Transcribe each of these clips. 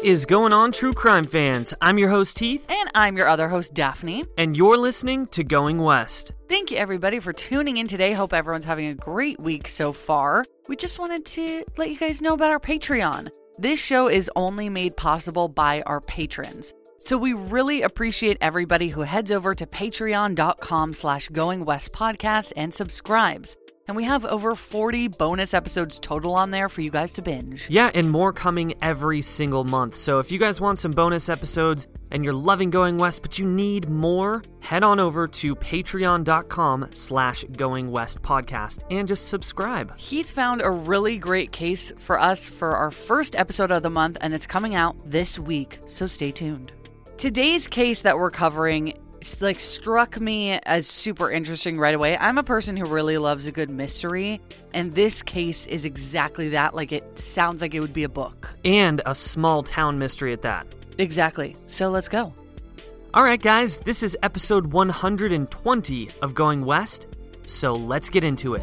What is going on, true crime fans? I'm your host, Heath, And I'm your other host, Daphne. and you're listening to Going West. Thank you, everybody, for tuning in today. Hope everyone's having a great week so far. We just wanted to let you guys know about our Patreon. This show is only made possible by our patrons. So we really appreciate everybody who heads over to patreon.com slash going west podcast and subscribes. And we have over 40 bonus episodes total on there for you guys to binge. Yeah, and more coming every single month. So if you guys want some bonus episodes and you're loving Going West, but you need more, head on over to patreon.com slash going west podcast and just subscribe. Heath found a really great case for us for our first episode of the month, and it's coming out this week, so stay tuned. Today's case that we're covering like struck me as super interesting right away. I'm a person who really loves a good mystery, and this case is exactly that. Like it sounds like it would be a book. And a small town mystery at that. Exactly. So let's go. All right, guys, this is episode 120 of Going West, so let's get into it.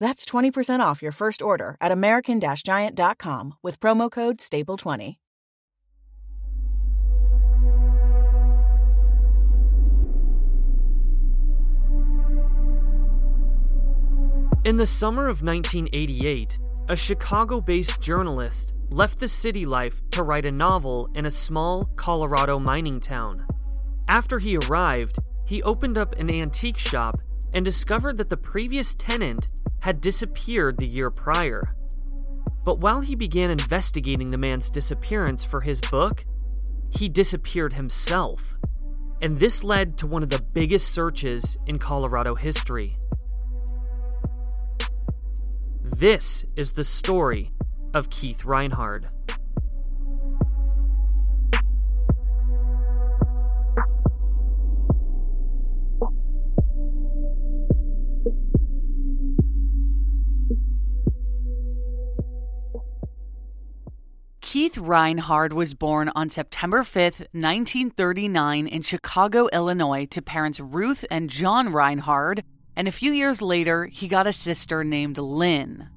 That's 20% off your first order at American-Giant.com with promo code STAPLE20. In the summer of 1988, a Chicago based journalist left the city life to write a novel in a small Colorado mining town. After he arrived, he opened up an antique shop and discovered that the previous tenant had disappeared the year prior. But while he began investigating the man's disappearance for his book, he disappeared himself. And this led to one of the biggest searches in Colorado history. This is the story of Keith Reinhard. Keith Reinhard was born on September 5th, 1939, in Chicago, Illinois, to parents Ruth and John Reinhard, and a few years later, he got a sister named Lynn.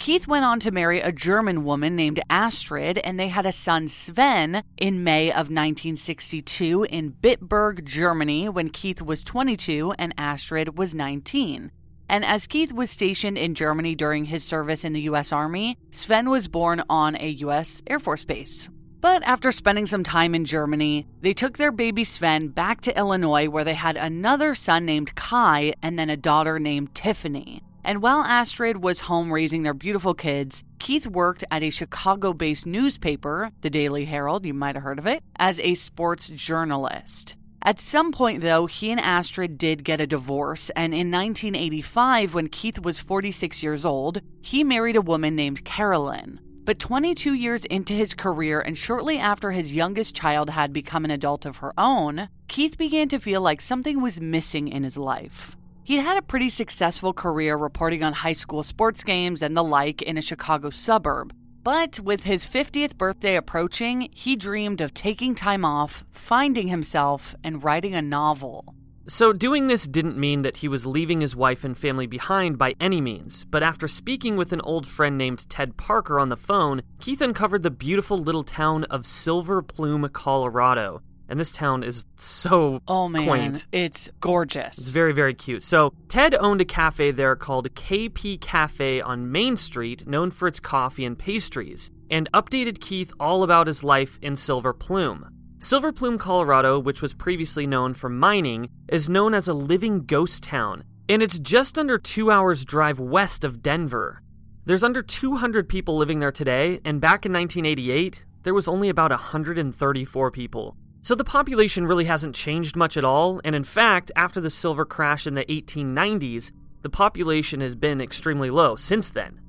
Keith went on to marry a German woman named Astrid, and they had a son, Sven, in May of 1962 in Bitburg, Germany, when Keith was 22 and Astrid was 19. And as Keith was stationed in Germany during his service in the U.S. Army, Sven was born on a U.S. Air Force base. But after spending some time in Germany, they took their baby Sven back to Illinois where they had another son named Kai and then a daughter named Tiffany. And while Astrid was home raising their beautiful kids, Keith worked at a Chicago based newspaper, the Daily Herald, you might have heard of it, as a sports journalist. At some point, though, he and Astrid did get a divorce, and in 1985, when Keith was 46 years old, he married a woman named Carolyn. But 22 years into his career, and shortly after his youngest child had become an adult of her own, Keith began to feel like something was missing in his life. He'd had a pretty successful career reporting on high school sports games and the like in a Chicago suburb. But with his 50th birthday approaching, he dreamed of taking time off, finding himself, and writing a novel. So, doing this didn't mean that he was leaving his wife and family behind by any means, but after speaking with an old friend named Ted Parker on the phone, Keith uncovered the beautiful little town of Silver Plume, Colorado. And this town is so Oh man, quaint. it's gorgeous. It's very, very cute. So, Ted owned a cafe there called KP Cafe on Main Street, known for its coffee and pastries, and updated Keith all about his life in Silver Plume. Silver Plume, Colorado, which was previously known for mining, is known as a living ghost town, and it's just under two hours' drive west of Denver. There's under 200 people living there today, and back in 1988, there was only about 134 people. So the population really hasn't changed much at all, and in fact, after the silver crash in the 1890s, the population has been extremely low since then.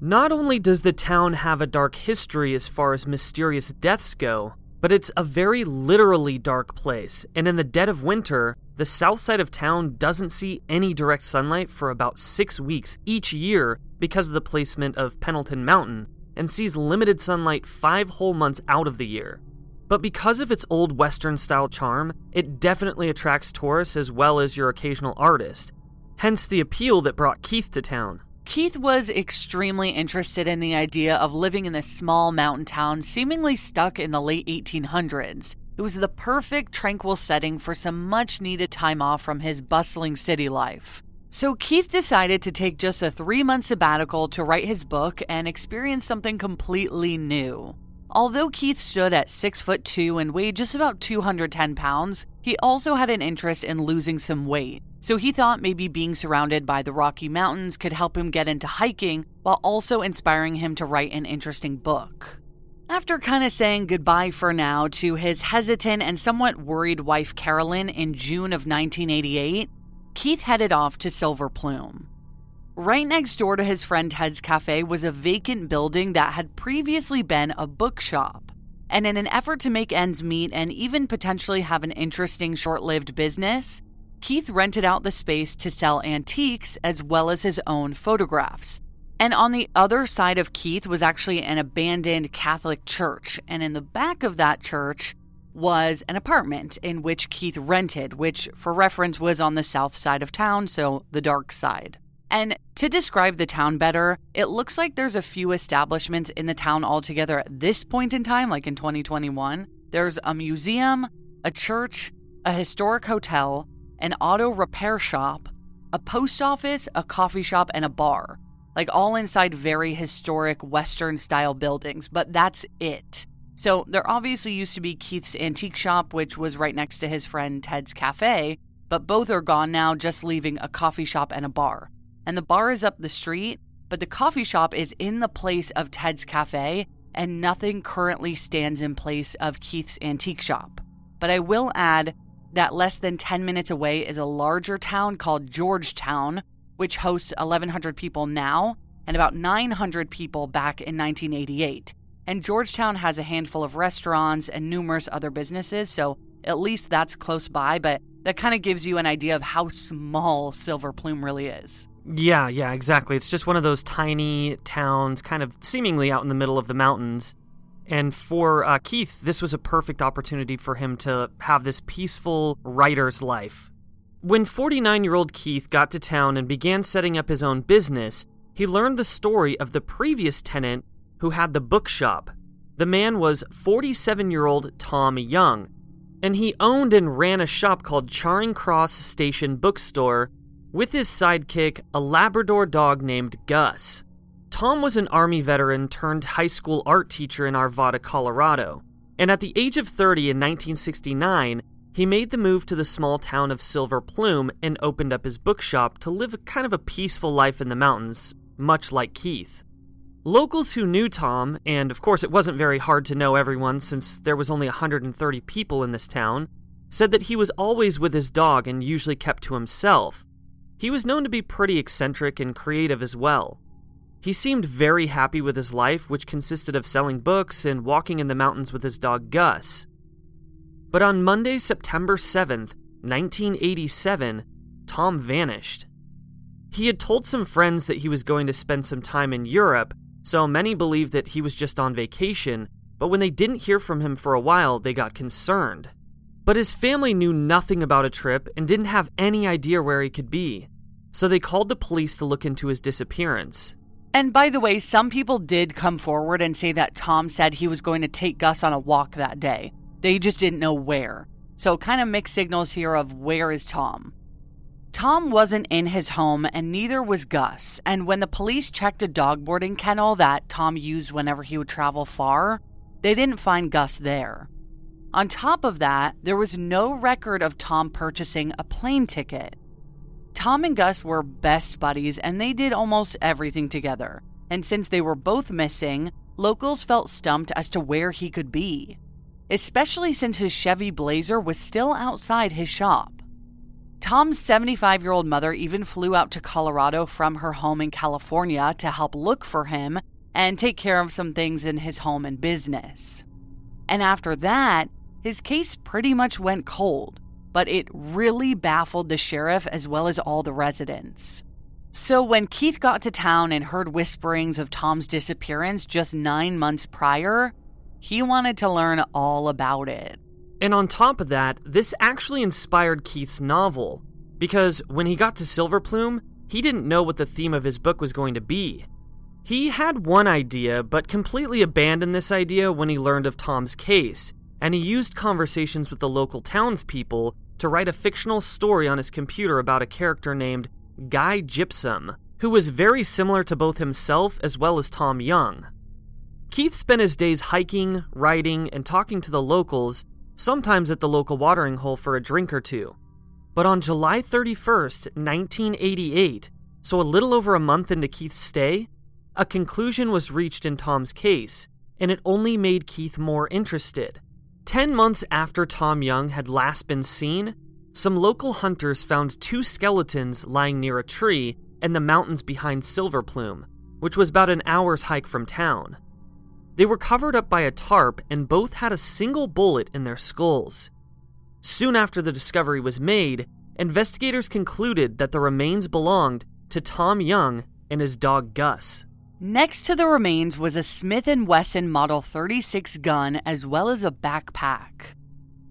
Not only does the town have a dark history as far as mysterious deaths go, but it's a very literally dark place, and in the dead of winter, the south side of town doesn't see any direct sunlight for about six weeks each year because of the placement of Pendleton Mountain, and sees limited sunlight five whole months out of the year. But because of its old Western style charm, it definitely attracts tourists as well as your occasional artist. Hence the appeal that brought Keith to town. Keith was extremely interested in the idea of living in this small mountain town, seemingly stuck in the late 1800s. It was the perfect, tranquil setting for some much needed time off from his bustling city life. So Keith decided to take just a three month sabbatical to write his book and experience something completely new. Although Keith stood at 6 foot 2 and weighed just about 210 pounds, he also had an interest in losing some weight. So he thought maybe being surrounded by the Rocky Mountains could help him get into hiking while also inspiring him to write an interesting book. After kind of saying goodbye for now to his hesitant and somewhat worried wife Carolyn in June of 1988, Keith headed off to Silver Plume. Right next door to his friend Ted's cafe was a vacant building that had previously been a bookshop. And in an effort to make ends meet and even potentially have an interesting short lived business, Keith rented out the space to sell antiques as well as his own photographs. And on the other side of Keith was actually an abandoned Catholic church. And in the back of that church was an apartment in which Keith rented, which, for reference, was on the south side of town, so the dark side. And to describe the town better, it looks like there's a few establishments in the town altogether at this point in time, like in 2021. There's a museum, a church, a historic hotel, an auto repair shop, a post office, a coffee shop, and a bar. Like all inside very historic Western style buildings, but that's it. So there obviously used to be Keith's antique shop, which was right next to his friend Ted's cafe, but both are gone now, just leaving a coffee shop and a bar. And the bar is up the street, but the coffee shop is in the place of Ted's cafe, and nothing currently stands in place of Keith's antique shop. But I will add that less than 10 minutes away is a larger town called Georgetown, which hosts 1,100 people now and about 900 people back in 1988. And Georgetown has a handful of restaurants and numerous other businesses, so at least that's close by, but that kind of gives you an idea of how small Silver Plume really is. Yeah, yeah, exactly. It's just one of those tiny towns, kind of seemingly out in the middle of the mountains. And for uh, Keith, this was a perfect opportunity for him to have this peaceful writer's life. When 49 year old Keith got to town and began setting up his own business, he learned the story of the previous tenant who had the bookshop. The man was 47 year old Tom Young, and he owned and ran a shop called Charing Cross Station Bookstore with his sidekick, a Labrador dog named Gus. Tom was an Army veteran turned high school art teacher in Arvada, Colorado, and at the age of 30 in 1969, he made the move to the small town of Silver Plume and opened up his bookshop to live a kind of a peaceful life in the mountains, much like Keith. Locals who knew Tom, and of course it wasn't very hard to know everyone since there was only 130 people in this town, said that he was always with his dog and usually kept to himself. He was known to be pretty eccentric and creative as well. He seemed very happy with his life, which consisted of selling books and walking in the mountains with his dog Gus. But on Monday, September 7th, 1987, Tom vanished. He had told some friends that he was going to spend some time in Europe, so many believed that he was just on vacation, but when they didn't hear from him for a while, they got concerned. But his family knew nothing about a trip and didn't have any idea where he could be, so they called the police to look into his disappearance. And by the way, some people did come forward and say that Tom said he was going to take Gus on a walk that day. They just didn't know where. So, kind of mixed signals here of where is Tom. Tom wasn't in his home, and neither was Gus. And when the police checked a dog boarding kennel that Tom used whenever he would travel far, they didn't find Gus there. On top of that, there was no record of Tom purchasing a plane ticket. Tom and Gus were best buddies and they did almost everything together. And since they were both missing, locals felt stumped as to where he could be, especially since his Chevy Blazer was still outside his shop. Tom's 75 year old mother even flew out to Colorado from her home in California to help look for him and take care of some things in his home and business. And after that, his case pretty much went cold, but it really baffled the sheriff as well as all the residents. So, when Keith got to town and heard whisperings of Tom's disappearance just nine months prior, he wanted to learn all about it. And on top of that, this actually inspired Keith's novel, because when he got to Silver Plume, he didn't know what the theme of his book was going to be. He had one idea, but completely abandoned this idea when he learned of Tom's case, and he used conversations with the local townspeople to write a fictional story on his computer about a character named Guy Gypsum, who was very similar to both himself as well as Tom Young. Keith spent his days hiking, riding, and talking to the locals, sometimes at the local watering hole for a drink or two. But on July 31st, 1988, so a little over a month into Keith's stay, a conclusion was reached in Tom's case, and it only made Keith more interested. Ten months after Tom Young had last been seen, some local hunters found two skeletons lying near a tree in the mountains behind Silver Plume, which was about an hour's hike from town. They were covered up by a tarp and both had a single bullet in their skulls. Soon after the discovery was made, investigators concluded that the remains belonged to Tom Young and his dog Gus. Next to the remains was a Smith & Wesson Model 36 gun as well as a backpack.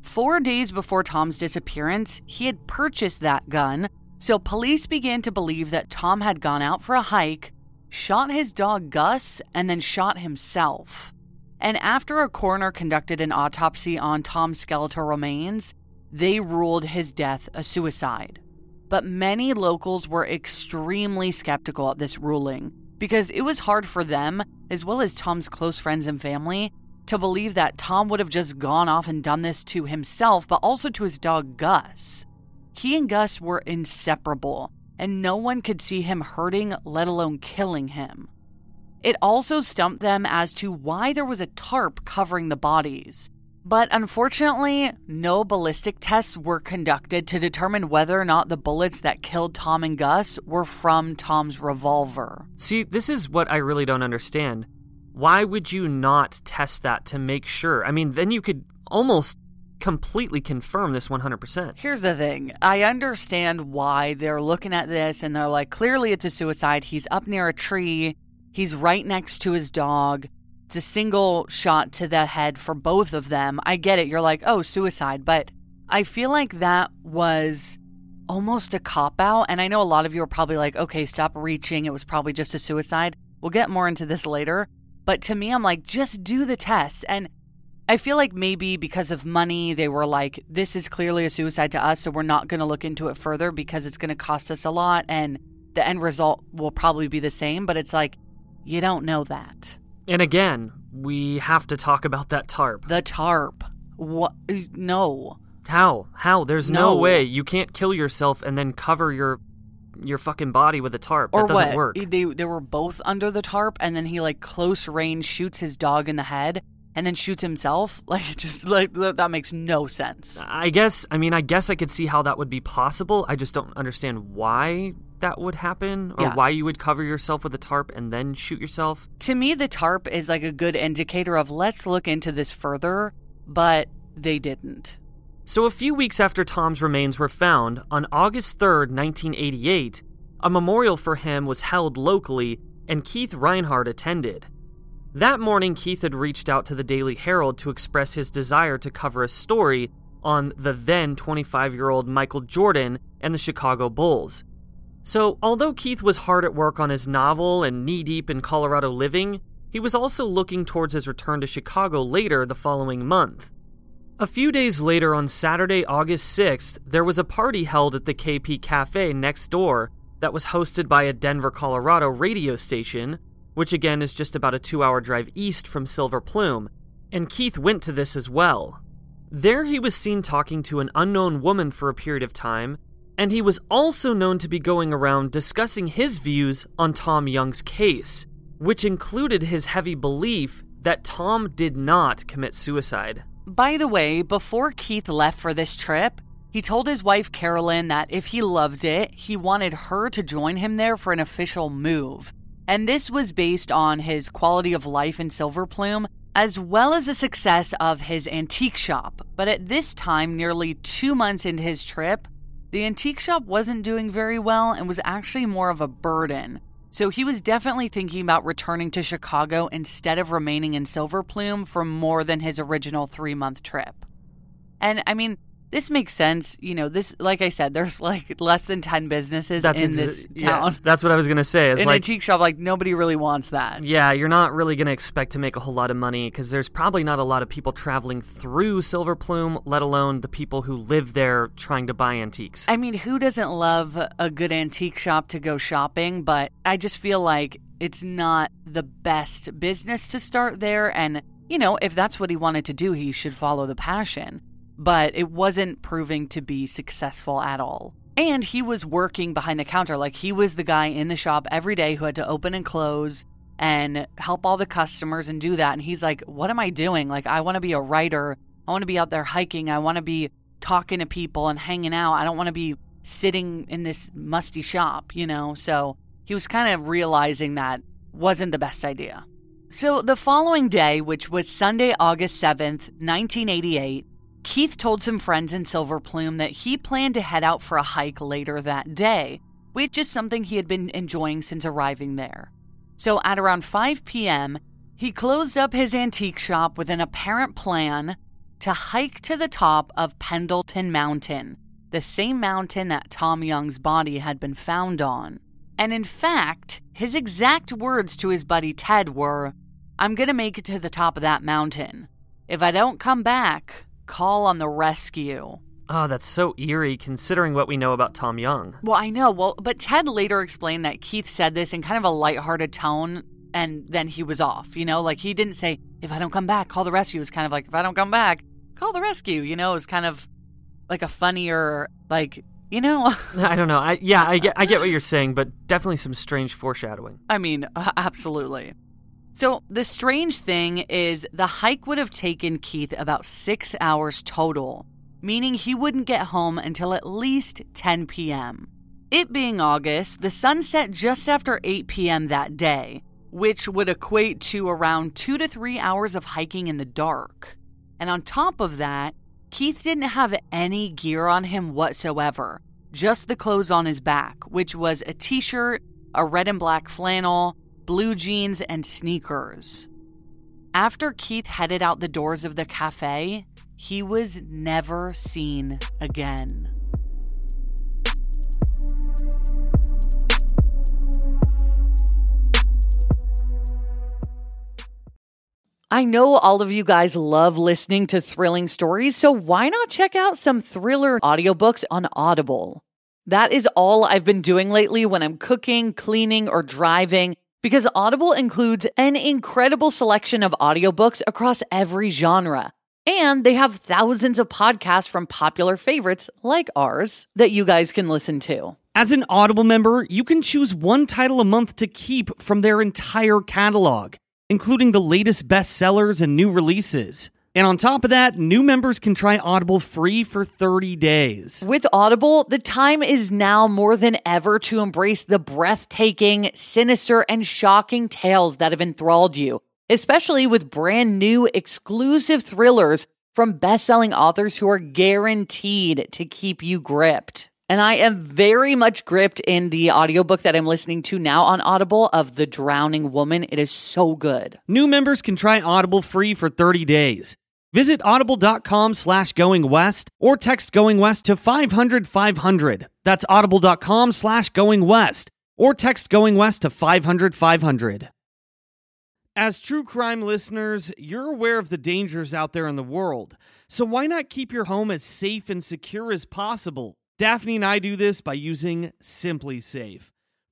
4 days before Tom's disappearance, he had purchased that gun, so police began to believe that Tom had gone out for a hike, shot his dog Gus, and then shot himself. And after a coroner conducted an autopsy on Tom's skeletal remains, they ruled his death a suicide. But many locals were extremely skeptical at this ruling because it was hard for them, as well as Tom's close friends and family, to believe that Tom would have just gone off and done this to himself, but also to his dog Gus. He and Gus were inseparable, and no one could see him hurting, let alone killing him. It also stumped them as to why there was a tarp covering the bodies. But unfortunately, no ballistic tests were conducted to determine whether or not the bullets that killed Tom and Gus were from Tom's revolver. See, this is what I really don't understand. Why would you not test that to make sure? I mean, then you could almost completely confirm this 100%. Here's the thing I understand why they're looking at this and they're like, clearly it's a suicide. He's up near a tree, he's right next to his dog it's a single shot to the head for both of them. I get it. You're like, oh, suicide. But I feel like that was almost a cop out. And I know a lot of you are probably like, okay, stop reaching. It was probably just a suicide. We'll get more into this later. But to me, I'm like, just do the tests. And I feel like maybe because of money, they were like, this is clearly a suicide to us. So we're not going to look into it further because it's going to cost us a lot. And the end result will probably be the same. But it's like, you don't know that. And again, we have to talk about that tarp. The tarp. What? Uh, no. How? How? There's no. no way you can't kill yourself and then cover your your fucking body with a tarp. Or that doesn't what? work. They they were both under the tarp, and then he like close range shoots his dog in the head, and then shoots himself. Like just like that makes no sense. I guess. I mean, I guess I could see how that would be possible. I just don't understand why that would happen or yeah. why you would cover yourself with a tarp and then shoot yourself. To me, the tarp is like a good indicator of let's look into this further, but they didn't. So, a few weeks after Tom's remains were found, on August 3rd, 1988, a memorial for him was held locally and Keith Reinhard attended. That morning, Keith had reached out to the Daily Herald to express his desire to cover a story on the then 25 year old Michael Jordan and the Chicago Bulls. So, although Keith was hard at work on his novel and knee deep in Colorado living, he was also looking towards his return to Chicago later the following month. A few days later, on Saturday, August 6th, there was a party held at the KP Cafe next door that was hosted by a Denver, Colorado radio station, which again is just about a two hour drive east from Silver Plume, and Keith went to this as well. There he was seen talking to an unknown woman for a period of time, and he was also known to be going around discussing his views on Tom Young's case, which included his heavy belief that Tom did not commit suicide. By the way, before Keith left for this trip, he told his wife Carolyn that if he loved it, he wanted her to join him there for an official move. And this was based on his quality of life in Silver Plume, as well as the success of his antique shop. But at this time, nearly two months into his trip, the antique shop wasn't doing very well and was actually more of a burden. So he was definitely thinking about returning to Chicago instead of remaining in Silver Plume for more than his original three month trip. And I mean, this makes sense. You know, this, like I said, there's like less than 10 businesses That's in exa- this yeah, town. that's what I was gonna say. It's In like, antique shop, like nobody really wants that. yeah, you're not really gonna expect to make a whole lot of money because there's probably not a lot of people traveling through Silver Plume, let alone the people who live there trying to buy antiques. I mean, who doesn't love a good antique shop to go shopping? But I just feel like it's not the best business to start there. And, you know, if that's what he wanted to do, he should follow the passion. But it wasn't proving to be successful at all. And he was working behind the counter. Like he was the guy in the shop every day who had to open and close and help all the customers and do that. And he's like, What am I doing? Like, I want to be a writer. I want to be out there hiking. I want to be talking to people and hanging out. I don't want to be sitting in this musty shop, you know? So he was kind of realizing that wasn't the best idea. So the following day, which was Sunday, August 7th, 1988, Keith told some friends in Silver Plume that he planned to head out for a hike later that day, which is something he had been enjoying since arriving there. So at around 5 p.m., he closed up his antique shop with an apparent plan to hike to the top of Pendleton Mountain, the same mountain that Tom Young's body had been found on. And in fact, his exact words to his buddy Ted were I'm going to make it to the top of that mountain. If I don't come back, call on the rescue. oh, that's so eerie considering what we know about Tom Young. Well, I know. Well, but Ted later explained that Keith said this in kind of a lighthearted tone and then he was off. You know, like he didn't say, if I don't come back, call the rescue. It was kind of like, if I don't come back, call the rescue. You know, it was kind of like a funnier, like, you know, I don't know. I yeah, I get I get what you're saying, but definitely some strange foreshadowing. I mean, absolutely. So, the strange thing is the hike would have taken Keith about six hours total, meaning he wouldn't get home until at least 10 p.m. It being August, the sun set just after 8 p.m. that day, which would equate to around two to three hours of hiking in the dark. And on top of that, Keith didn't have any gear on him whatsoever, just the clothes on his back, which was a t shirt, a red and black flannel, blue jeans, and sneakers. After Keith headed out the doors of the cafe, he was never seen again. I know all of you guys love listening to thrilling stories, so why not check out some thriller audiobooks on Audible? That is all I've been doing lately when I'm cooking, cleaning, or driving because Audible includes an incredible selection of audiobooks across every genre. And they have thousands of podcasts from popular favorites like ours that you guys can listen to. As an Audible member, you can choose one title a month to keep from their entire catalog, including the latest bestsellers and new releases. And on top of that, new members can try Audible free for 30 days. With Audible, the time is now more than ever to embrace the breathtaking, sinister, and shocking tales that have enthralled you, especially with brand new exclusive thrillers from best-selling authors who are guaranteed to keep you gripped. And I am very much gripped in the audiobook that I'm listening to now on Audible of The Drowning Woman. It is so good. New members can try Audible free for 30 days. Visit audible.com slash going west or text going west to 500 500. That's audible.com slash going west or text going west to 500 500. As true crime listeners, you're aware of the dangers out there in the world, so why not keep your home as safe and secure as possible? Daphne and I do this by using SimpliSafe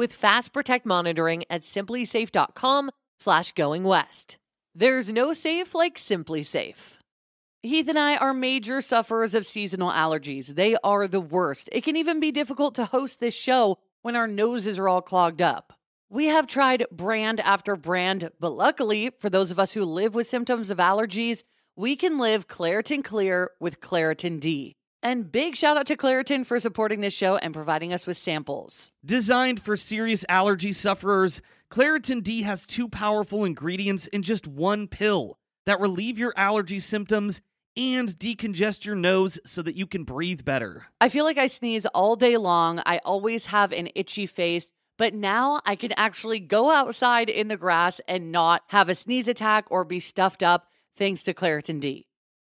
with Fast Protect monitoring at simplisafe.com slash going west. There's no safe like SimpliSafe. Heath and I are major sufferers of seasonal allergies. They are the worst. It can even be difficult to host this show when our noses are all clogged up. We have tried brand after brand, but luckily, for those of us who live with symptoms of allergies, we can live Claritin Clear with Claritin D. And big shout out to Claritin for supporting this show and providing us with samples. Designed for serious allergy sufferers, Claritin D has two powerful ingredients in just one pill that relieve your allergy symptoms and decongest your nose so that you can breathe better. I feel like I sneeze all day long. I always have an itchy face, but now I can actually go outside in the grass and not have a sneeze attack or be stuffed up thanks to Claritin D.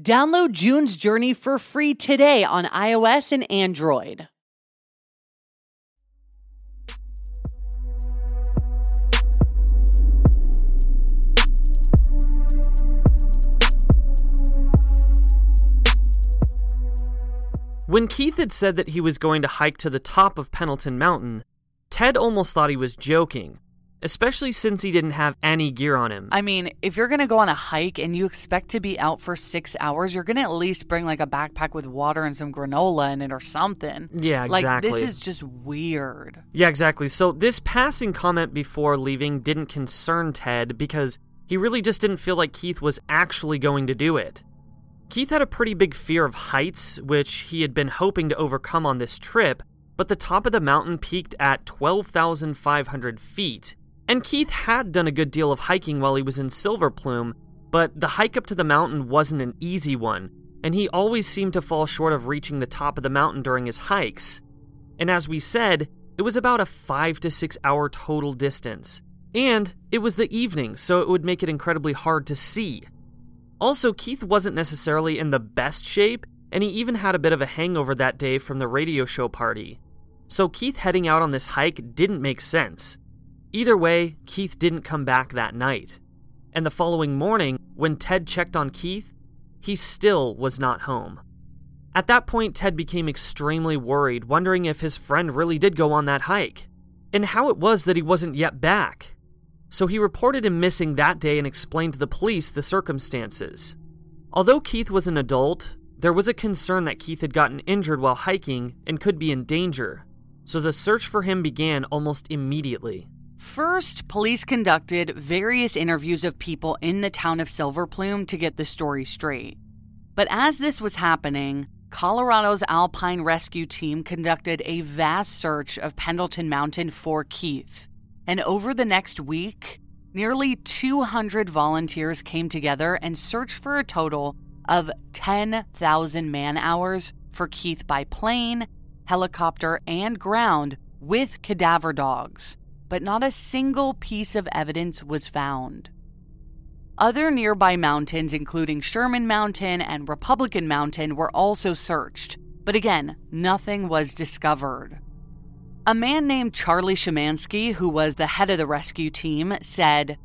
Download June's Journey for free today on iOS and Android. When Keith had said that he was going to hike to the top of Pendleton Mountain, Ted almost thought he was joking, especially since he didn't have any gear on him. I mean, if you're going to go on a hike and you expect to be out for six hours, you're going to at least bring like a backpack with water and some granola in it or something. Yeah, exactly. Like, this is just weird. Yeah, exactly. So, this passing comment before leaving didn't concern Ted because he really just didn't feel like Keith was actually going to do it. Keith had a pretty big fear of heights, which he had been hoping to overcome on this trip, but the top of the mountain peaked at 12,500 feet, and Keith had done a good deal of hiking while he was in Silver Plume, but the hike up to the mountain wasn't an easy one, and he always seemed to fall short of reaching the top of the mountain during his hikes. And as we said, it was about a 5 to 6 hour total distance. And it was the evening, so it would make it incredibly hard to see. Also, Keith wasn't necessarily in the best shape, and he even had a bit of a hangover that day from the radio show party. So, Keith heading out on this hike didn't make sense. Either way, Keith didn't come back that night. And the following morning, when Ted checked on Keith, he still was not home. At that point, Ted became extremely worried, wondering if his friend really did go on that hike, and how it was that he wasn't yet back. So he reported him missing that day and explained to the police the circumstances. Although Keith was an adult, there was a concern that Keith had gotten injured while hiking and could be in danger, so the search for him began almost immediately. First, police conducted various interviews of people in the town of Silver Plume to get the story straight. But as this was happening, Colorado's Alpine Rescue Team conducted a vast search of Pendleton Mountain for Keith. And over the next week, nearly 200 volunteers came together and searched for a total of 10,000 man hours for Keith by plane, helicopter, and ground with cadaver dogs but not a single piece of evidence was found. Other nearby mountains, including Sherman Mountain and Republican Mountain, were also searched, but again, nothing was discovered. A man named Charley Shimanski, who was the head of the rescue team, said,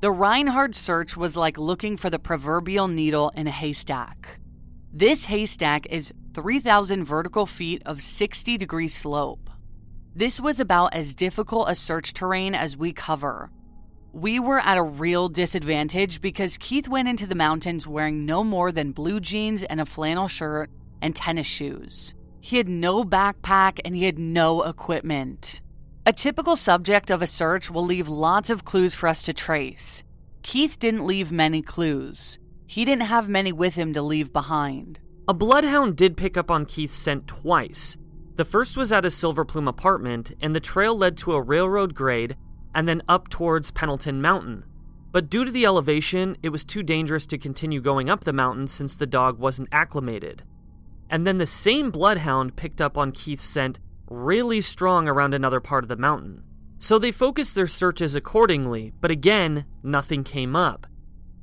The Reinhard search was like looking for the proverbial needle in a haystack. This haystack is 3,000 vertical feet of 60 degree slope. This was about as difficult a search terrain as we cover. We were at a real disadvantage because Keith went into the mountains wearing no more than blue jeans and a flannel shirt and tennis shoes. He had no backpack and he had no equipment. A typical subject of a search will leave lots of clues for us to trace. Keith didn't leave many clues. He didn't have many with him to leave behind. A bloodhound did pick up on Keith's scent twice, the first was at his Silver Plume apartment, and the trail led to a railroad grade and then up towards Pendleton Mountain. But due to the elevation, it was too dangerous to continue going up the mountain since the dog wasn't acclimated. And then the same bloodhound picked up on Keith's scent really strong around another part of the mountain. So they focused their searches accordingly, but again, nothing came up.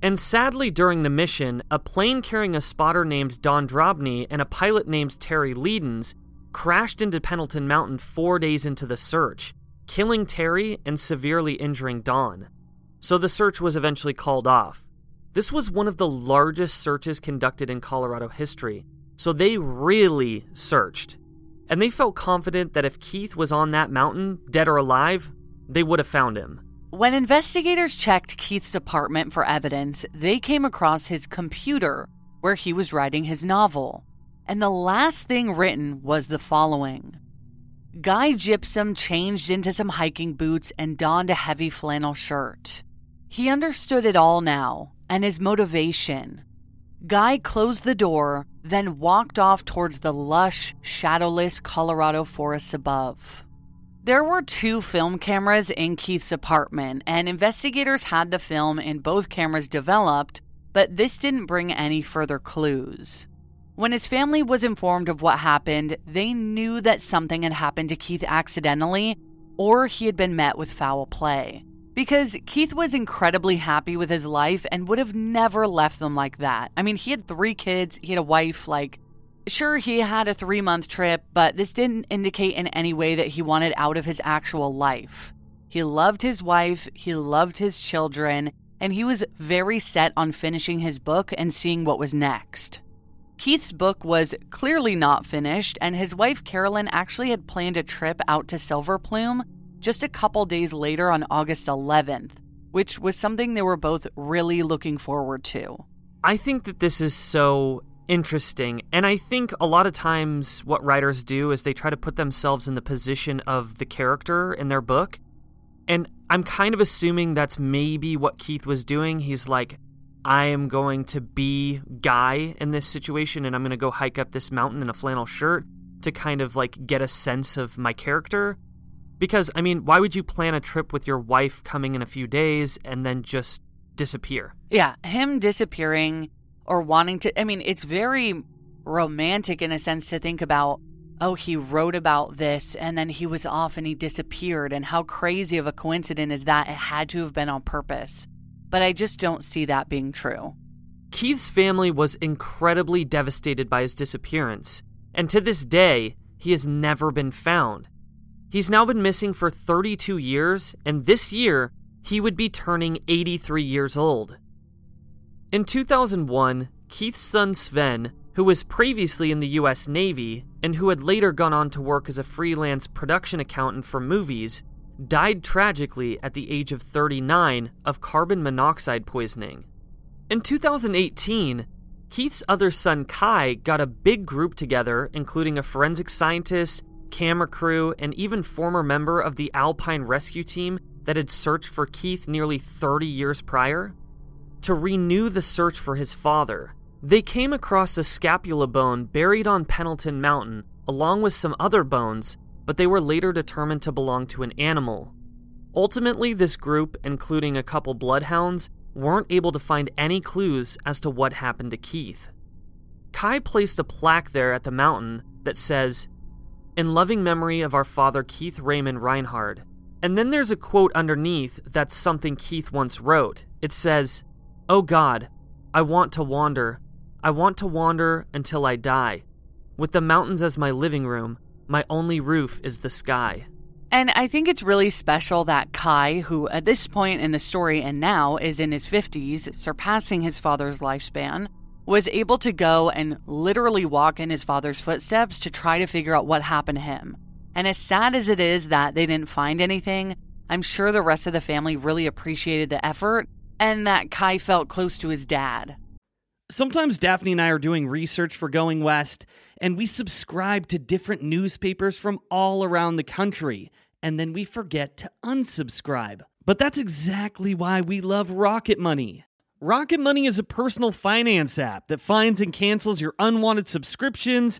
And sadly, during the mission, a plane carrying a spotter named Don Drobny and a pilot named Terry Leedens crashed into Pendleton Mountain four days into the search, killing Terry and severely injuring Don. So the search was eventually called off. This was one of the largest searches conducted in Colorado history, so they really searched. And they felt confident that if Keith was on that mountain, dead or alive, they would have found him. When investigators checked Keith's apartment for evidence, they came across his computer where he was writing his novel and the last thing written was the following Guy Gypsum changed into some hiking boots and donned a heavy flannel shirt. He understood it all now and his motivation. Guy closed the door, then walked off towards the lush, shadowless Colorado forests above. There were two film cameras in Keith's apartment, and investigators had the film and both cameras developed, but this didn't bring any further clues. When his family was informed of what happened, they knew that something had happened to Keith accidentally or he had been met with foul play. Because Keith was incredibly happy with his life and would have never left them like that. I mean, he had three kids, he had a wife, like, sure, he had a three month trip, but this didn't indicate in any way that he wanted out of his actual life. He loved his wife, he loved his children, and he was very set on finishing his book and seeing what was next. Keith's book was clearly not finished, and his wife Carolyn actually had planned a trip out to Silver Plume just a couple days later on August 11th, which was something they were both really looking forward to. I think that this is so interesting, and I think a lot of times what writers do is they try to put themselves in the position of the character in their book. And I'm kind of assuming that's maybe what Keith was doing. He's like, I am going to be Guy in this situation and I'm going to go hike up this mountain in a flannel shirt to kind of like get a sense of my character. Because, I mean, why would you plan a trip with your wife coming in a few days and then just disappear? Yeah, him disappearing or wanting to, I mean, it's very romantic in a sense to think about, oh, he wrote about this and then he was off and he disappeared. And how crazy of a coincidence is that? It had to have been on purpose but I just don't see that being true. Keith's family was incredibly devastated by his disappearance, and to this day, he has never been found. He's now been missing for 32 years, and this year, he would be turning 83 years old. In 2001, Keith's son Sven, who was previously in the US Navy and who had later gone on to work as a freelance production accountant for movies, died tragically at the age of 39 of carbon monoxide poisoning. In 2018, Keith's other son, Kai, got a big group together, including a forensic scientist, camera crew, and even former member of the Alpine rescue team that had searched for Keith nearly 30 years prior, to renew the search for his father. They came across a scapula bone buried on Pendleton Mountain, along with some other bones, but they were later determined to belong to an animal. Ultimately, this group, including a couple bloodhounds, weren't able to find any clues as to what happened to Keith. Kai placed a plaque there at the mountain that says, In loving memory of our father Keith Raymond Reinhard. And then there's a quote underneath that's something Keith once wrote. It says, Oh God, I want to wander. I want to wander until I die. With the mountains as my living room, my only roof is the sky. And I think it's really special that Kai, who at this point in the story and now is in his 50s, surpassing his father's lifespan, was able to go and literally walk in his father's footsteps to try to figure out what happened to him. And as sad as it is that they didn't find anything, I'm sure the rest of the family really appreciated the effort and that Kai felt close to his dad. Sometimes Daphne and I are doing research for Going West, and we subscribe to different newspapers from all around the country, and then we forget to unsubscribe. But that's exactly why we love Rocket Money. Rocket Money is a personal finance app that finds and cancels your unwanted subscriptions,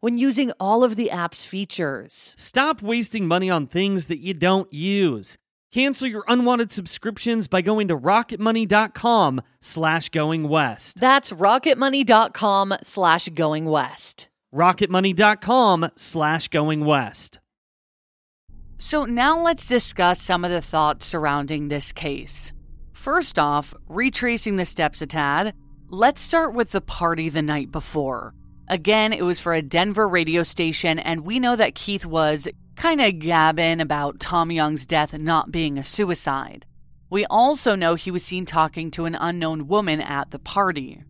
when using all of the app's features. Stop wasting money on things that you don't use. Cancel your unwanted subscriptions by going to rocketmoney.com slash going west. That's rocketmoney.com slash going west. rocketmoney.com slash going west. So now let's discuss some of the thoughts surrounding this case. First off, retracing the steps a tad, let's start with the party the night before. Again, it was for a Denver radio station, and we know that Keith was kind of gabbing about Tom Young's death not being a suicide. We also know he was seen talking to an unknown woman at the party.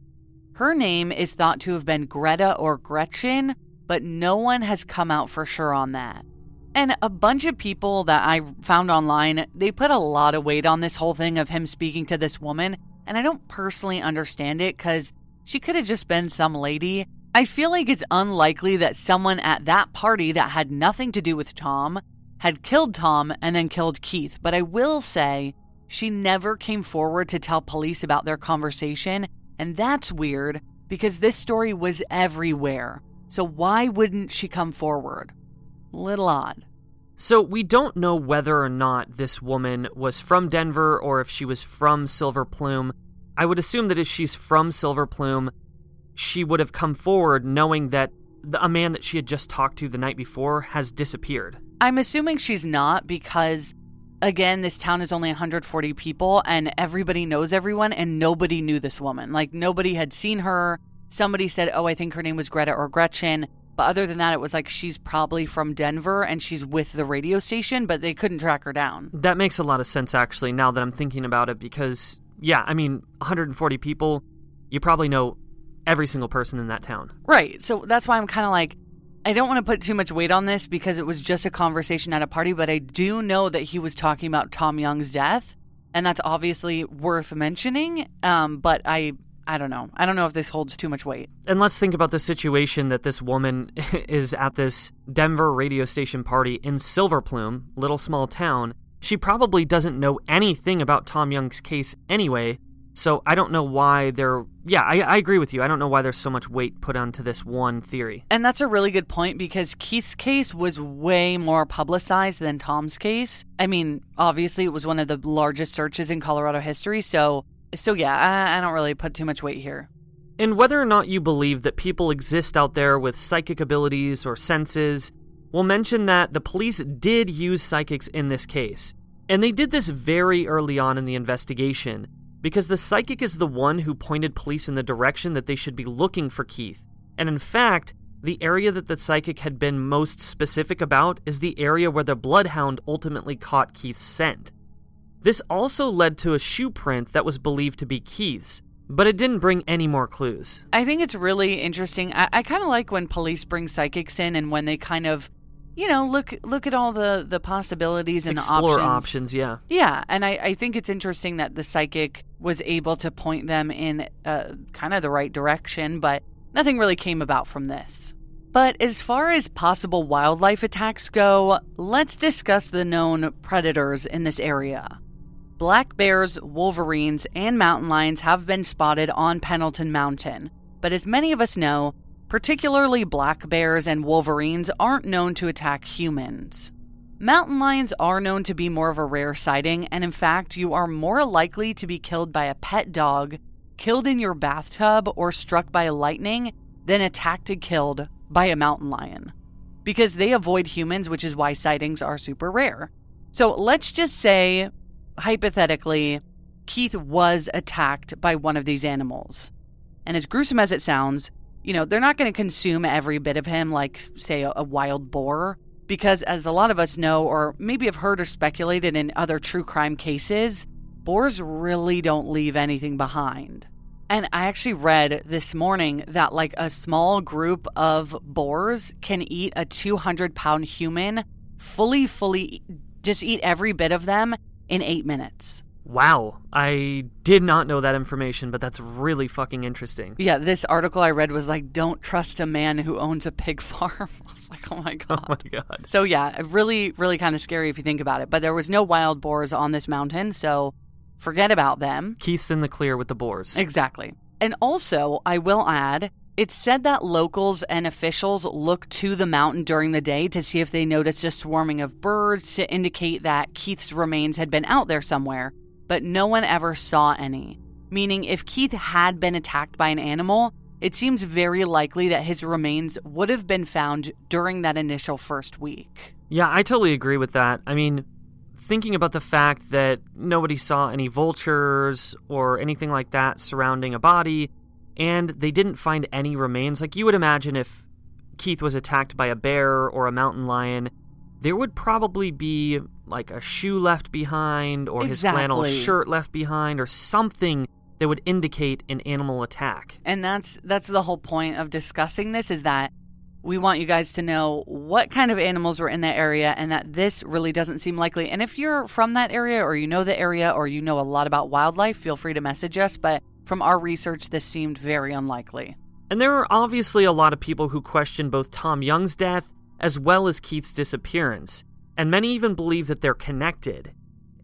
Her name is thought to have been Greta or Gretchen, but no one has come out for sure on that. And a bunch of people that I found online, they put a lot of weight on this whole thing of him speaking to this woman, and I don't personally understand it because she could have just been some lady. I feel like it's unlikely that someone at that party that had nothing to do with Tom had killed Tom and then killed Keith, but I will say she never came forward to tell police about their conversation, and that's weird because this story was everywhere. So why wouldn't she come forward? Little odd. So we don't know whether or not this woman was from Denver or if she was from Silver Plume. I would assume that if she's from Silver Plume, she would have come forward knowing that the, a man that she had just talked to the night before has disappeared. I'm assuming she's not because, again, this town is only 140 people and everybody knows everyone and nobody knew this woman. Like, nobody had seen her. Somebody said, Oh, I think her name was Greta or Gretchen. But other than that, it was like she's probably from Denver and she's with the radio station, but they couldn't track her down. That makes a lot of sense, actually, now that I'm thinking about it, because, yeah, I mean, 140 people, you probably know every single person in that town. Right. So that's why I'm kind of like, I don't want to put too much weight on this because it was just a conversation at a party, but I do know that he was talking about Tom Young's death. And that's obviously worth mentioning. Um, but I I don't know. I don't know if this holds too much weight. And let's think about the situation that this woman is at this Denver radio station party in Silver Plume, little small town. She probably doesn't know anything about Tom Young's case anyway, so I don't know why there. Yeah, I, I agree with you. I don't know why there's so much weight put onto this one theory. And that's a really good point because Keith's case was way more publicized than Tom's case. I mean, obviously, it was one of the largest searches in Colorado history, so so yeah, I, I don't really put too much weight here. And whether or not you believe that people exist out there with psychic abilities or senses, we'll mention that the police did use psychics in this case. And they did this very early on in the investigation, because the psychic is the one who pointed police in the direction that they should be looking for Keith. And in fact, the area that the psychic had been most specific about is the area where the bloodhound ultimately caught Keith's scent. This also led to a shoe print that was believed to be Keith's, but it didn't bring any more clues. I think it's really interesting. I, I kind of like when police bring psychics in and when they kind of, you know, look look at all the the possibilities and Explore the options. options, yeah. Yeah, and I, I think it's interesting that the psychic was able to point them in uh, kind of the right direction, but nothing really came about from this. But as far as possible wildlife attacks go, let's discuss the known predators in this area. Black bears, wolverines, and mountain lions have been spotted on Pendleton Mountain, but as many of us know, particularly black bears and wolverines aren't known to attack humans. Mountain lions are known to be more of a rare sighting, and in fact, you are more likely to be killed by a pet dog, killed in your bathtub, or struck by lightning than attacked and killed by a mountain lion. Because they avoid humans, which is why sightings are super rare. So let's just say, hypothetically, Keith was attacked by one of these animals. And as gruesome as it sounds, you know, they're not going to consume every bit of him like, say, a, wild boar. Because as a lot of us know, or maybe have heard or speculated in other true crime cases, boars really don't leave anything behind. And I actually read this morning that like a small group of boars can eat a 200 pound human fully, fully, just eat every bit of them in eight minutes. Wow, I did not know that information, but that's really fucking interesting. Yeah, this article I read was like, don't trust a man who owns a pig farm. I was like, oh my god!" Oh my god. So, yeah, really, really kind of scary if you think about it. But there was no wild boars on this mountain, so forget about them. Keith's in the clear with the boars. Exactly. And also, I will add, it's said that locals and officials look to the mountain during the day to see if they noticed a swarming of birds to indicate that Keith's remains had been out there somewhere, but no one ever saw any. Meaning, if Keith had been attacked by an animal, it seems very likely that his remains would have been found during that initial first week. Yeah, I totally agree with that. I mean, thinking about the fact that nobody saw any vultures or anything like that surrounding a body, and they didn't find any remains, like you would imagine if Keith was attacked by a bear or a mountain lion, there would probably be like a shoe left behind or his flannel shirt left behind or something that would indicate an animal attack. And that's that's the whole point of discussing this is that we want you guys to know what kind of animals were in that area and that this really doesn't seem likely. And if you're from that area or you know the area or you know a lot about wildlife, feel free to message us, but from our research this seemed very unlikely. And there are obviously a lot of people who question both Tom Young's death as well as Keith's disappearance, and many even believe that they're connected.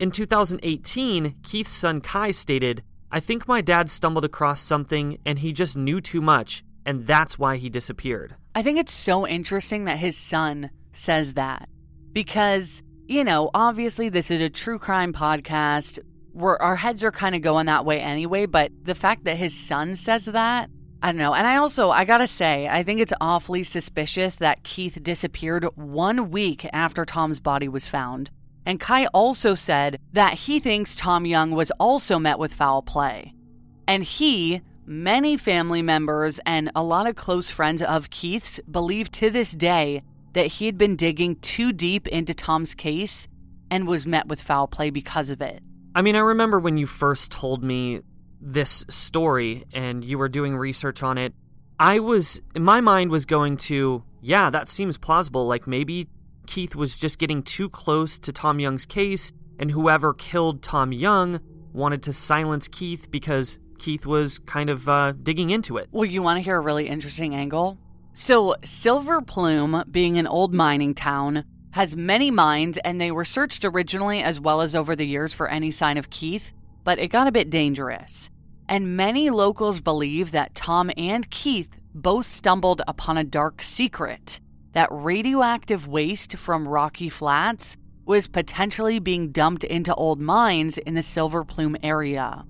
In 2018, Keith's son Kai stated, I think my dad stumbled across something and he just knew too much, and that's why he disappeared. I think it's so interesting that his son says that because, you know, obviously this is a true crime podcast. Where our heads are kind of going that way anyway, but the fact that his son says that, I don't know. And I also, I gotta say, I think it's awfully suspicious that Keith disappeared one week after Tom's body was found. And Kai also said that he thinks Tom Young was also met with foul play. And he, many family members, and a lot of close friends of Keith's believe to this day that he had been digging too deep into Tom's case and was met with foul play because of it. I mean, I remember when you first told me this story and you were doing research on it. I was, my mind was going to, yeah, that seems plausible. Like maybe Keith was just getting too close to Tom Young's case, and whoever killed Tom Young wanted to silence Keith because Keith was kind of uh, digging into it. Well, you want to hear a really interesting angle? So, Silver Plume, being an old mining town, has many mines, and they were searched originally as well as over the years for any sign of Keith, but it got a bit dangerous. And many locals believe that Tom and Keith both stumbled upon a dark secret that radioactive waste from Rocky Flats was potentially being dumped into old mines in the Silver Plume area.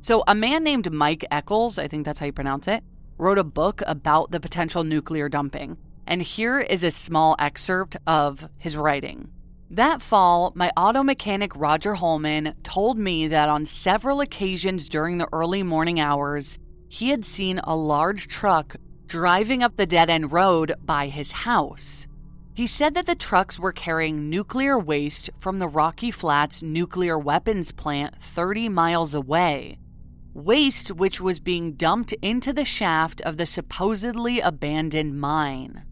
So, a man named Mike Eccles, I think that's how you pronounce it, wrote a book about the potential nuclear dumping. And here is a small excerpt of his writing. That fall, my auto mechanic Roger Holman told me that on several occasions during the early morning hours, he had seen a large truck driving up the dead end road by his house. He said that the trucks were carrying nuclear waste from the Rocky Flats nuclear weapons plant 30 miles away. Waste which was being dumped into the shaft of the supposedly abandoned mine.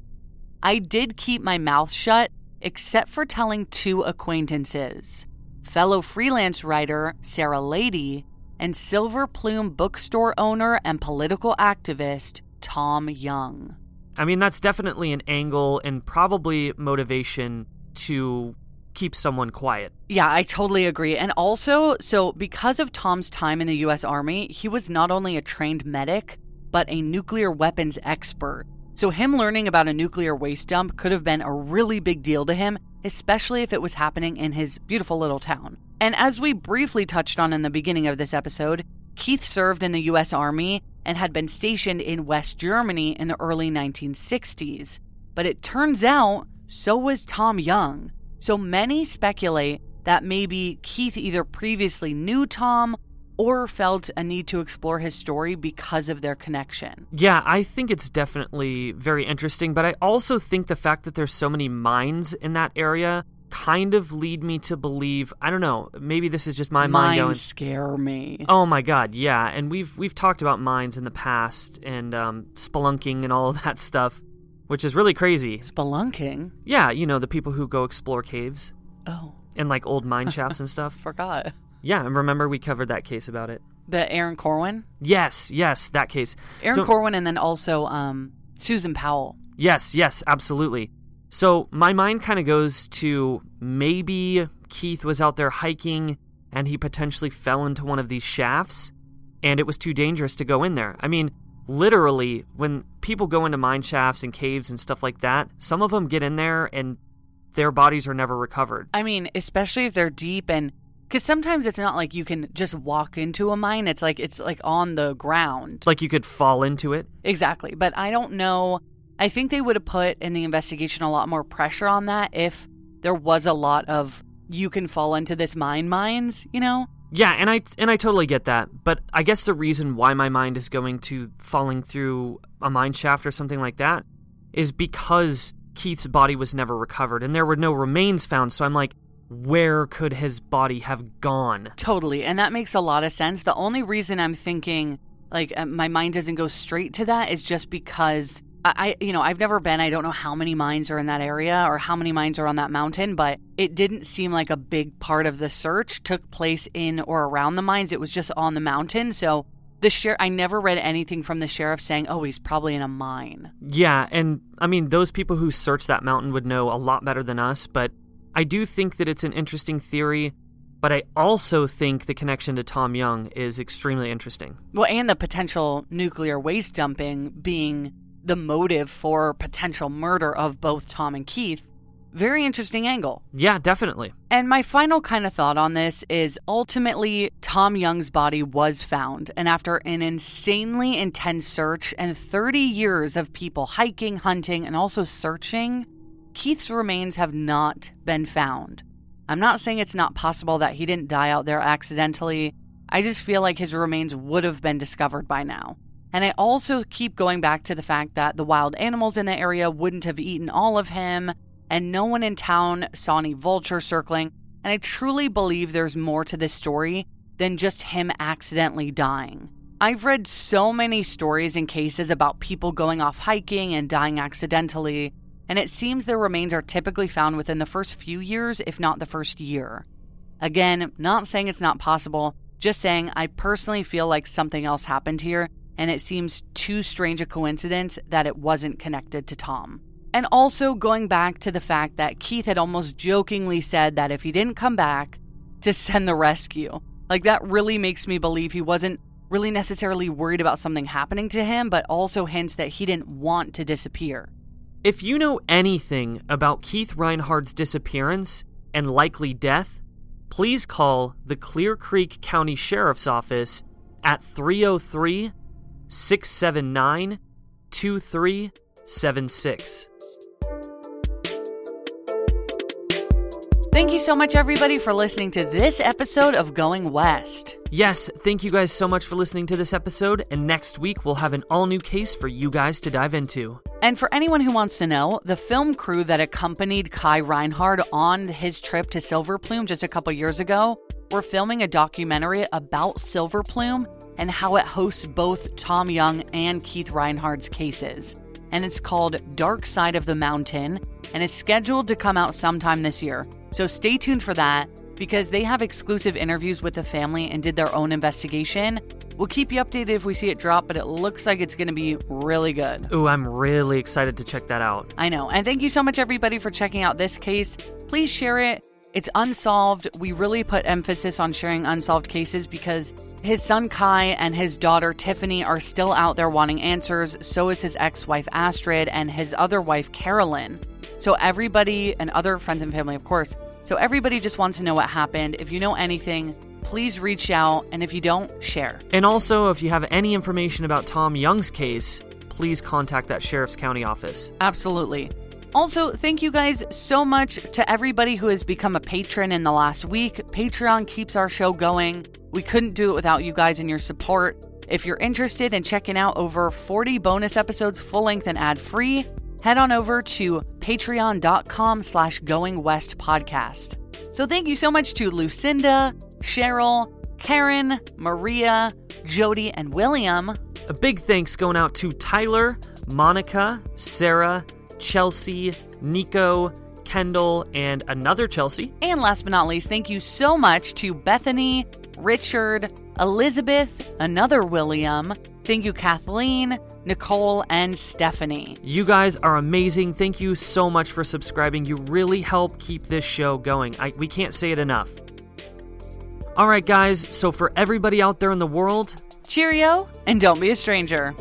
I did keep my mouth shut, except for telling two acquaintances fellow freelance writer Sarah Lady and Silver Plume bookstore owner and political activist Tom Young. I mean, that's definitely an angle and probably motivation to keep someone quiet. Yeah, I totally agree. And also, so because of Tom's time in the US Army, he was not only a trained medic, but a nuclear weapons expert. So, him learning about a nuclear waste dump could have been a really big deal to him, especially if it was happening in his beautiful little town. And as we briefly touched on in the beginning of this episode, Keith served in the US Army and had been stationed in West Germany in the early 1960s. But it turns out so was Tom Young. So many speculate that maybe Keith either previously knew Tom or felt a need to explore his story because of their connection. Yeah, I think it's definitely very interesting, but I also think the fact that there's so many mines in that area kind of lead me to believe I don't know maybe this is just my Mines mind going scare me. oh my god yeah and we've we've talked about mines in the past and um, spelunking and all of that stuff which is really crazy Spelunking. yeah you know the people who go explore caves Oh, and like old mine shafts and stuff forgot. Yeah and remember we covered that case about it The Erin Corwin, yes yes that case Erin So- Corwin, and then also um Susan Powell. Yes, yes, absolutely. So my mind kind of goes to maybe Keith was out there hiking and he potentially fell into one of these shafts and it was too dangerous to go in there. I mean, literally, when people go into mine shafts and caves and stuff like that, some of them get in there and their bodies are never recovered. I mean, especially if they're deep and because sometimes it's not like you can just walk into a mine. It's like it's like on the ground. Like you could fall into it. Exactly. But I don't know. I think they would have put in the investigation a lot more pressure on that if there was a lot of you can fall into this mine mines, you know? Yeah, and I and I totally get that, but I guess the reason why my mind is going to falling through a mine shaft or something like that is because Keith's body was never recovered and there were no remains found. So I'm like, where could his body have gone? Totally. And that makes a lot of sense. The only reason I'm thinking like uh, my mind doesn't go straight to that is just because I, you know, I've never been. I don't know how many mines are in that area or how many mines are on that mountain, but it didn't seem like a big part of the search took place in or around the mines. It was just on the mountain. So the sheriff, I never read anything from the sheriff saying, "Oh, he's probably in a mine." Yeah, and I mean, those people who search that mountain would know a lot better than us, but I do think that it's an interesting theory. But I also think the connection to Tom Young is extremely interesting. Well, and the potential nuclear waste dumping being the motive for potential murder of both Tom and Keith. Very interesting angle. Yeah, definitely. And my final kind of thought on this is ultimately Tom Young's body was found. And after an insanely intense search and 30 years of people hiking, hunting, and also searching, Keith's remains have not been found. I'm not saying it's not possible that he didn't die out there accidentally. I just feel like his remains would have been discovered by now. And I also keep going back to the fact that the wild animals in the area wouldn't have eaten all of him, and no one in town saw any vulture circling. And I truly believe there's more to this story than just him accidentally dying. I've read so many stories and cases about people going off hiking and dying accidentally, and it seems their remains are typically found within the first few years, if not the first year. Again, not saying it's not possible, just saying I personally feel like something else happened here, and it seems too strange a coincidence that it wasn't connected to Tom. And also going back to the fact that Keith had almost jokingly said that if he didn't come back, to send the rescue. Like that really makes me believe he wasn't really necessarily worried about something happening to him, but also hints that he didn't want to disappear. If you know anything about Keith Reinhard's disappearance and likely death, please call the Clear Creek County Sheriff's Office at 303 679 2376. Thank you so much, everybody, for listening to this episode of Going West. Yes, thank you guys so much for listening to this episode, and next week we'll have an all new case for you guys to dive into. And for anyone who wants to know, the film crew that accompanied Kai Reinhard on his trip to Silver Plume just a couple years ago were filming a documentary about Silver Plume and how it hosts both Tom Young and Keith Reinhard's cases. And it's called Dark Side of the Mountain and is scheduled to come out sometime this year. So stay tuned for that because they have exclusive interviews with the family and did their own investigation. We'll keep you updated if we see it drop, but it looks like it's going to be really good. Ooh, I'm really excited to check that out. I know. And thank you so much, everybody, for checking out this case. Please share it. It's unsolved. We really put emphasis on sharing unsolved cases because his son Kai and his daughter Tiffany are still out there wanting answers. So is his ex wife Astrid and his other wife Carolyn. So, everybody and other friends and family, of course. So, everybody just wants to know what happened. If you know anything, please reach out. And if you don't, share. And also, if you have any information about Tom Young's case, please contact that Sheriff's County office. Absolutely. Also, thank you guys so much to everybody who has become a patron in the last week. Patreon keeps our show going. We couldn't do it without you guys and your support. If you're interested in checking out over 40 bonus episodes full length and ad free, head on over to patreon.com slash going west podcast. So thank you so much to Lucinda, Cheryl, Karen, Maria, Jody, and William. A big thanks going out to Tyler, Monica, Sarah, Chelsea, Nico, Kendall, and another Chelsea. And last but not least, thank you so much to Bethany, Richard, Elizabeth, another William. Thank you, Kathleen, Nicole, and Stephanie. You guys are amazing. Thank you so much for subscribing. You really help keep this show going. I, we can't say it enough. All right, guys, so for everybody out there in the world, cheerio and don't be a stranger.